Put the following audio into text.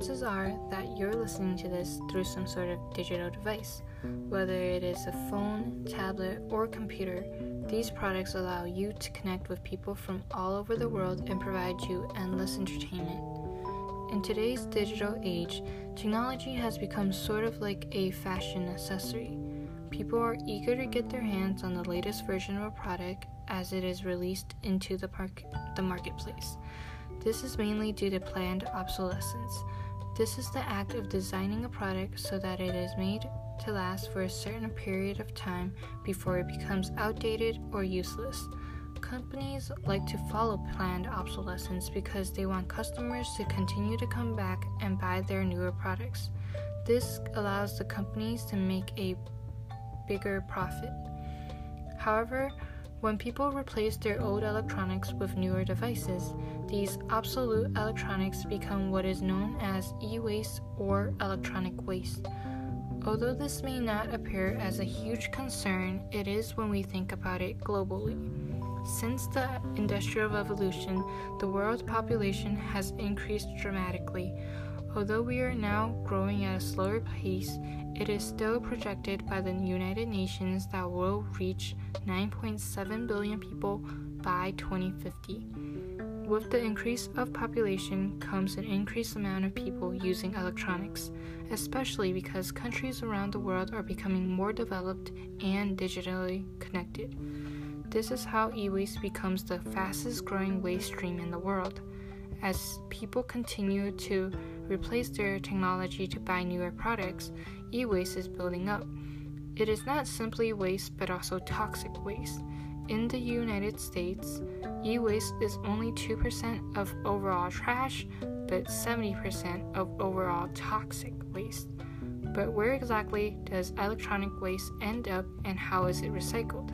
chances are that you're listening to this through some sort of digital device. Whether it is a phone, tablet, or computer, these products allow you to connect with people from all over the world and provide you endless entertainment. In today's digital age, technology has become sort of like a fashion accessory. People are eager to get their hands on the latest version of a product as it is released into the, park- the marketplace. This is mainly due to planned obsolescence. This is the act of designing a product so that it is made to last for a certain period of time before it becomes outdated or useless. Companies like to follow planned obsolescence because they want customers to continue to come back and buy their newer products. This allows the companies to make a bigger profit. However, when people replace their old electronics with newer devices, these obsolete electronics become what is known as e waste or electronic waste. Although this may not appear as a huge concern, it is when we think about it globally. Since the Industrial Revolution, the world's population has increased dramatically. Although we are now growing at a slower pace, it is still projected by the United Nations that we'll reach 9.7 billion people by 2050. With the increase of population comes an increased amount of people using electronics, especially because countries around the world are becoming more developed and digitally connected. This is how e waste becomes the fastest growing waste stream in the world. As people continue to replace their technology to buy newer products, e waste is building up. It is not simply waste but also toxic waste. In the United States, e waste is only 2% of overall trash, but 70% of overall toxic waste. But where exactly does electronic waste end up and how is it recycled?